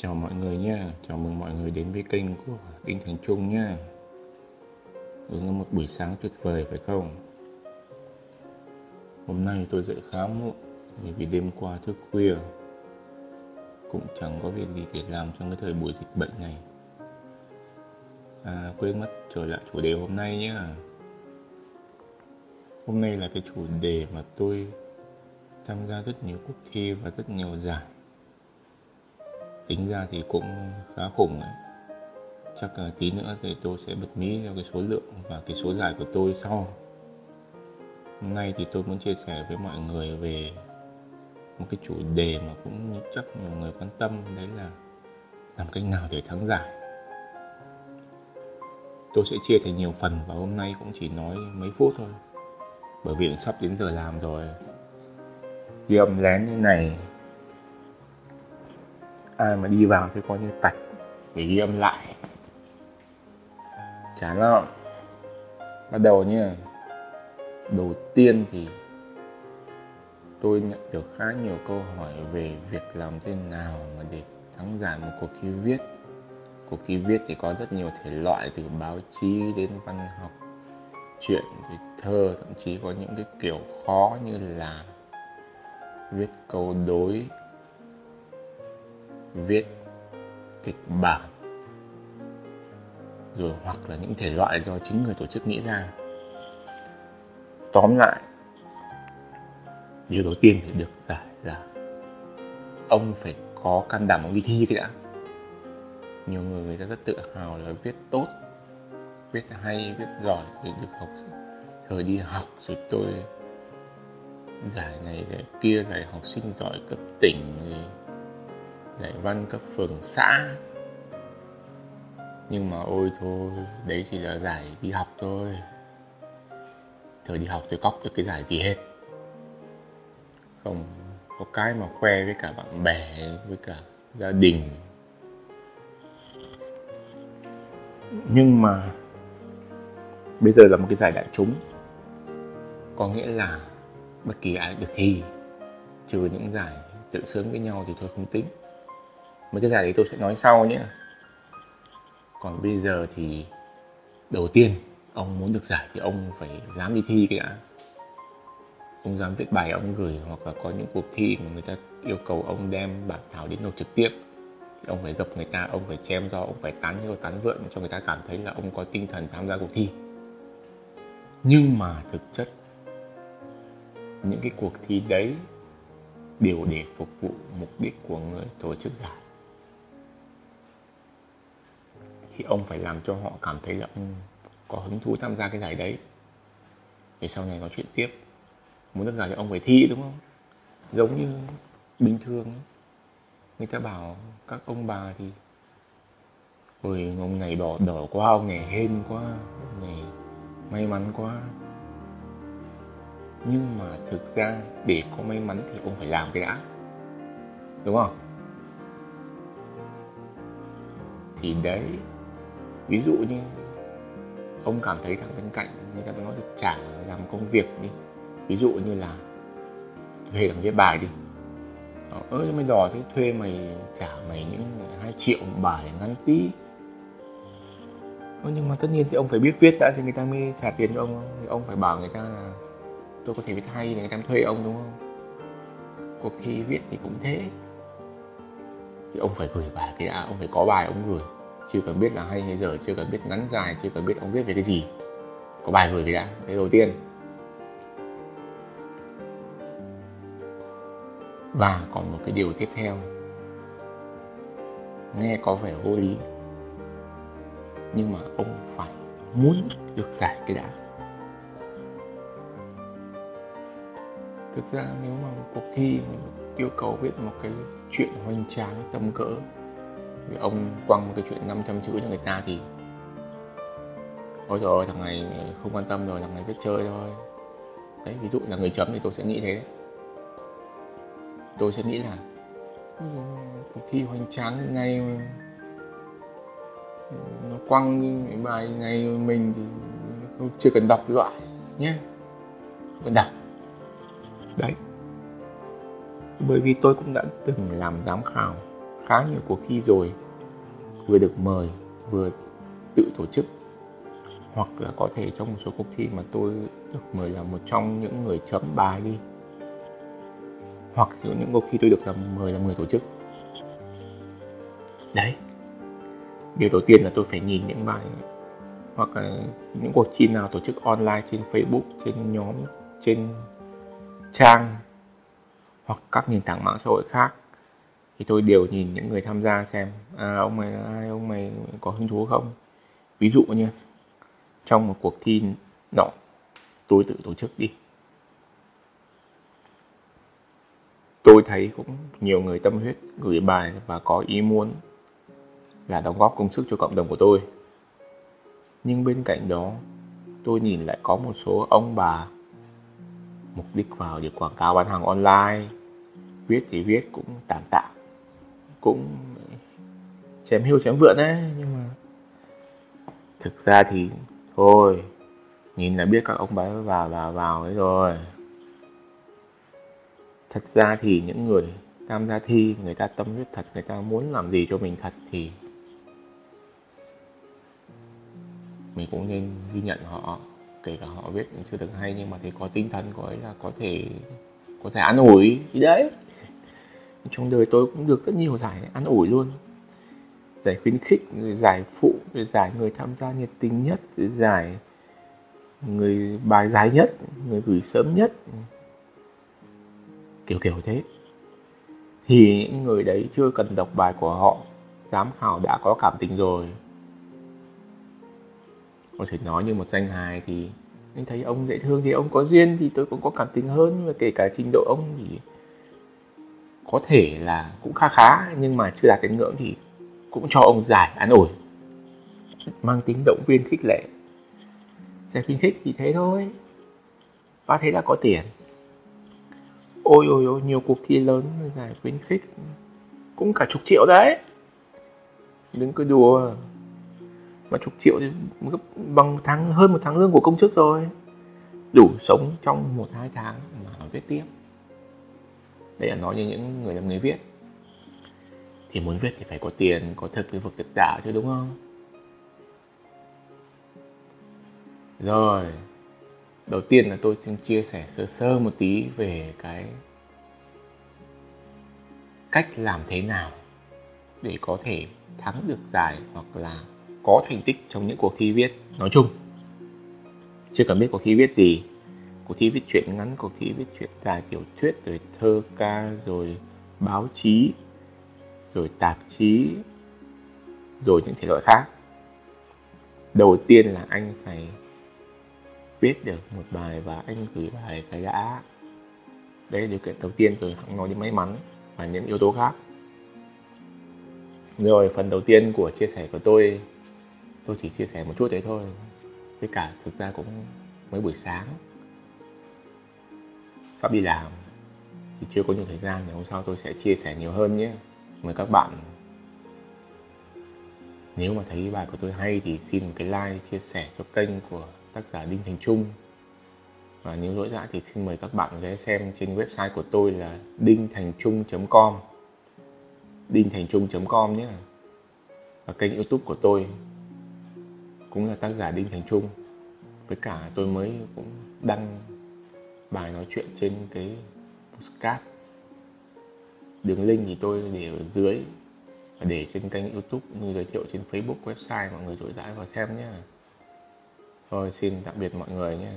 Chào mọi người nhé, chào mừng mọi người đến với kênh của Đinh Thành Trung nhé. Đúng là một buổi sáng tuyệt vời phải không? Hôm nay tôi dậy khá muộn bởi vì đêm qua thức khuya. Cũng chẳng có việc gì để làm trong cái thời buổi dịch bệnh này. À quên mất trở lại chủ đề hôm nay nhé. Hôm nay là cái chủ đề mà tôi tham gia rất nhiều cuộc thi và rất nhiều giải tính ra thì cũng khá khủng ấy. chắc là tí nữa thì tôi sẽ bật mí cho cái số lượng và cái số giải của tôi sau. Hôm nay thì tôi muốn chia sẻ với mọi người về một cái chủ đề mà cũng chắc nhiều người quan tâm, đấy là làm cách nào để thắng giải. Tôi sẽ chia thành nhiều phần và hôm nay cũng chỉ nói mấy phút thôi. Bởi vì sắp đến giờ làm rồi. Ghi âm lén như này ai mà đi vào thì coi như tạch, để ghi âm lại. Chán lắm bắt đầu nhé đầu tiên thì tôi nhận được khá nhiều câu hỏi về việc làm thế nào mà để thắng giải một cuộc thi viết. Cuộc thi viết thì có rất nhiều thể loại, từ báo chí đến văn học, chuyện thì thơ, thậm chí có những cái kiểu khó như là viết câu đối viết kịch bản, rồi hoặc là những thể loại do chính người tổ chức nghĩ ra. Tóm lại, điều đầu tiên thì được giải là ông phải có can đảm ông đi thi cái đã. Nhiều người người ta rất tự hào là viết tốt, viết hay, viết giỏi để được học, thời đi học. Rồi tôi giải này, giải kia, giải học sinh giỏi cấp tỉnh, rồi giải văn cấp phường xã. Nhưng mà ôi thôi, đấy chỉ là giải đi học thôi. Thời đi học tôi cóc được cái giải gì hết. Không có cái mà khoe với cả bạn bè, với cả gia đình. Nhưng mà bây giờ là một cái giải đại chúng. Có nghĩa là bất kỳ ai được thi, trừ những giải tự sướng với nhau thì tôi không tính mấy cái giải đấy tôi sẽ nói sau nhé. Còn bây giờ thì đầu tiên ông muốn được giải thì ông phải dám đi thi cái đã. Ông dám viết bài ông gửi hoặc là có những cuộc thi mà người ta yêu cầu ông đem bản thảo đến nộp trực tiếp. Thì ông phải gặp người ta, ông phải chém do ông phải tán nhiều tán vượn cho người ta cảm thấy là ông có tinh thần tham gia cuộc thi. Nhưng mà thực chất, những cái cuộc thi đấy đều để phục vụ mục đích của người tổ chức giải. Thì ông phải làm cho họ cảm thấy là ông có hứng thú tham gia cái giải đấy. Để sau này nói chuyện tiếp. Muốn được giải thì ông phải thi, đúng không? Giống như bình thường. Người ta bảo các ông bà thì, ôi, ông này đỏ đỏ quá, ông này hên quá, ông này may mắn quá. Nhưng mà thực ra để có may mắn thì ông phải làm cái đã. Đúng không? Thì đấy ví dụ như ông cảm thấy thằng bên cạnh người ta nói được trả làm công việc đi. Ví dụ như là thuê thằng viết bài đi. Ờ, ơ mày đòi thế thuê mày trả mày những hai triệu một bài ngắn tí. Ơ, nhưng mà tất nhiên thì ông phải biết viết đã thì người ta mới trả tiền cho ông. Thì ông phải bảo người ta là tôi có thể viết hay thì người ta thuê ông đúng không? Cuộc thi viết thì cũng thế. Thì ông phải gửi bài cái đã ông phải có bài ông gửi chưa cần biết là hay hay dở, chưa cần biết ngắn dài, chưa cần biết ông viết về cái gì. Có bài gửi cái đã, cái đầu tiên. Và còn một cái điều tiếp theo. Nghe có vẻ vô lý, nhưng mà ông phải muốn được giải cái đã. Thực ra nếu mà một cuộc thi yêu cầu viết một cái chuyện hoành tráng, tầm cỡ ông quăng một cái chuyện 500 chữ cho người ta thì ôi rồi thằng này không quan tâm rồi, thằng này biết chơi thôi. Đấy, ví dụ là người chấm thì tôi sẽ nghĩ thế. Đấy tôi sẽ nghĩ là ừ, cuộc thi hoành tráng ngay nó quăng cái bài ngày mình thì không, chưa cần đọc loại nhé cần đọc. Đấy. Bởi vì tôi cũng đã từng làm giám khảo khá nhiều cuộc thi rồi vừa được mời vừa tự tổ chức. Hoặc là có thể trong một số cuộc thi mà tôi được mời là một trong những người chấm bài đi. Hoặc những cuộc thi tôi được làm mời là người tổ chức. Đấy. Điều đầu tiên là tôi phải nhìn những bài hoặc là những cuộc thi nào tổ chức online trên Facebook trên nhóm trên trang hoặc các nền tảng mạng xã hội khác thì tôi đều nhìn những người tham gia xem à, ông mày ai ông mày có hứng thú không? Ví dụ như trong một cuộc thi nọ tôi tự tổ chức đi. Tôi thấy cũng nhiều người tâm huyết gửi bài và có ý muốn là đóng góp công sức cho cộng đồng của tôi. Nhưng bên cạnh đó tôi nhìn lại có một số ông bà mục đích vào để quảng cáo bán hàng online viết thì viết cũng tạm tạm cũng chém hiu chém vượn đấy, nhưng mà thực ra thì thôi, nhìn là biết các ông bà vào vào vào ấy rồi. Thật ra thì những người tham gia thi, người ta tâm huyết thật, người ta muốn làm gì cho mình thật thì mình cũng nên ghi nhận họ, kể cả họ viết chưa được hay, nhưng mà thì có tinh thần của ấy là có thể có thể ăn ủi. Gì đấy trong đời tôi cũng được rất nhiều giải ăn ủi luôn. Giải khuyến khích, rồi giải phụ, rồi giải người tham gia nhiệt tình nhất, rồi giải người bài dài nhất, người gửi sớm nhất. Kiểu kiểu thế. Thì những người đấy chưa cần đọc bài của họ, giám khảo đã có cảm tình rồi. Có thể nói như một danh hài thì, anh thấy ông dễ thương thì ông có duyên thì tôi cũng có cảm tình hơn. Nhưng mà kể cả trình độ ông thì có thể là cũng khá khá, nhưng mà chưa đạt đến ngưỡng thì cũng cho ông giải an ủi. Mang tính động viên khích lệ. Sẽ khuyến khích thì thế thôi. Ba thế là có tiền. Ôi ôi ôi, nhiều cuộc thi lớn giải khuyến khích. Cũng cả chục triệu đấy. Đừng cứ đùa. Mà chục triệu thì bằng tháng, hơn một tháng lương của công chức rồi đủ sống trong một, hai tháng mà viết tiếp đây là nói như những người làm người viết. Thì muốn viết thì phải có tiền, có thực cái vực, thực đạo chứ, đúng không? Rồi, đầu tiên là tôi xin chia sẻ sơ sơ một tí về cái cách làm thế nào để có thể thắng được giải hoặc là có thành tích trong những cuộc thi viết. Nói chung, chưa cần biết cuộc thi viết gì cuộc thi viết truyện ngắn, cuộc thi viết truyện dài tiểu thuyết, rồi thơ ca, rồi báo chí, rồi tạp chí, rồi những thể loại khác. Đầu tiên là anh phải viết được một bài và anh gửi bài cái đã. Đấy là điều kiện đầu tiên, rồi hãng nói đến may mắn và những yếu tố khác. Rồi phần đầu tiên của chia sẻ của tôi tôi chỉ chia sẻ một chút đấy thôi. Với cả thực ra cũng mới buổi sáng sắp đi làm. Thì chưa có nhiều thời gian thì hôm sau tôi sẽ chia sẻ nhiều hơn nhé. Mời các bạn. Nếu mà thấy bài của tôi hay thì xin một cái like, chia sẻ cho kênh của tác giả Đinh Thành Trung. Và nếu lỗi dã thì xin mời các bạn ghé xem trên website của tôi là đinhthanhtrung.com đinhthanhtrung.com nhé. Và kênh youtube của tôi cũng là tác giả Đinh Thành Trung. Với cả tôi mới cũng đăng bài nói chuyện trên cái postcard đường link thì tôi để ở dưới và để trên kênh youtube như giới thiệu trên facebook, website, mọi người dội dãi vào xem nhé thôi, xin tạm biệt mọi người nhé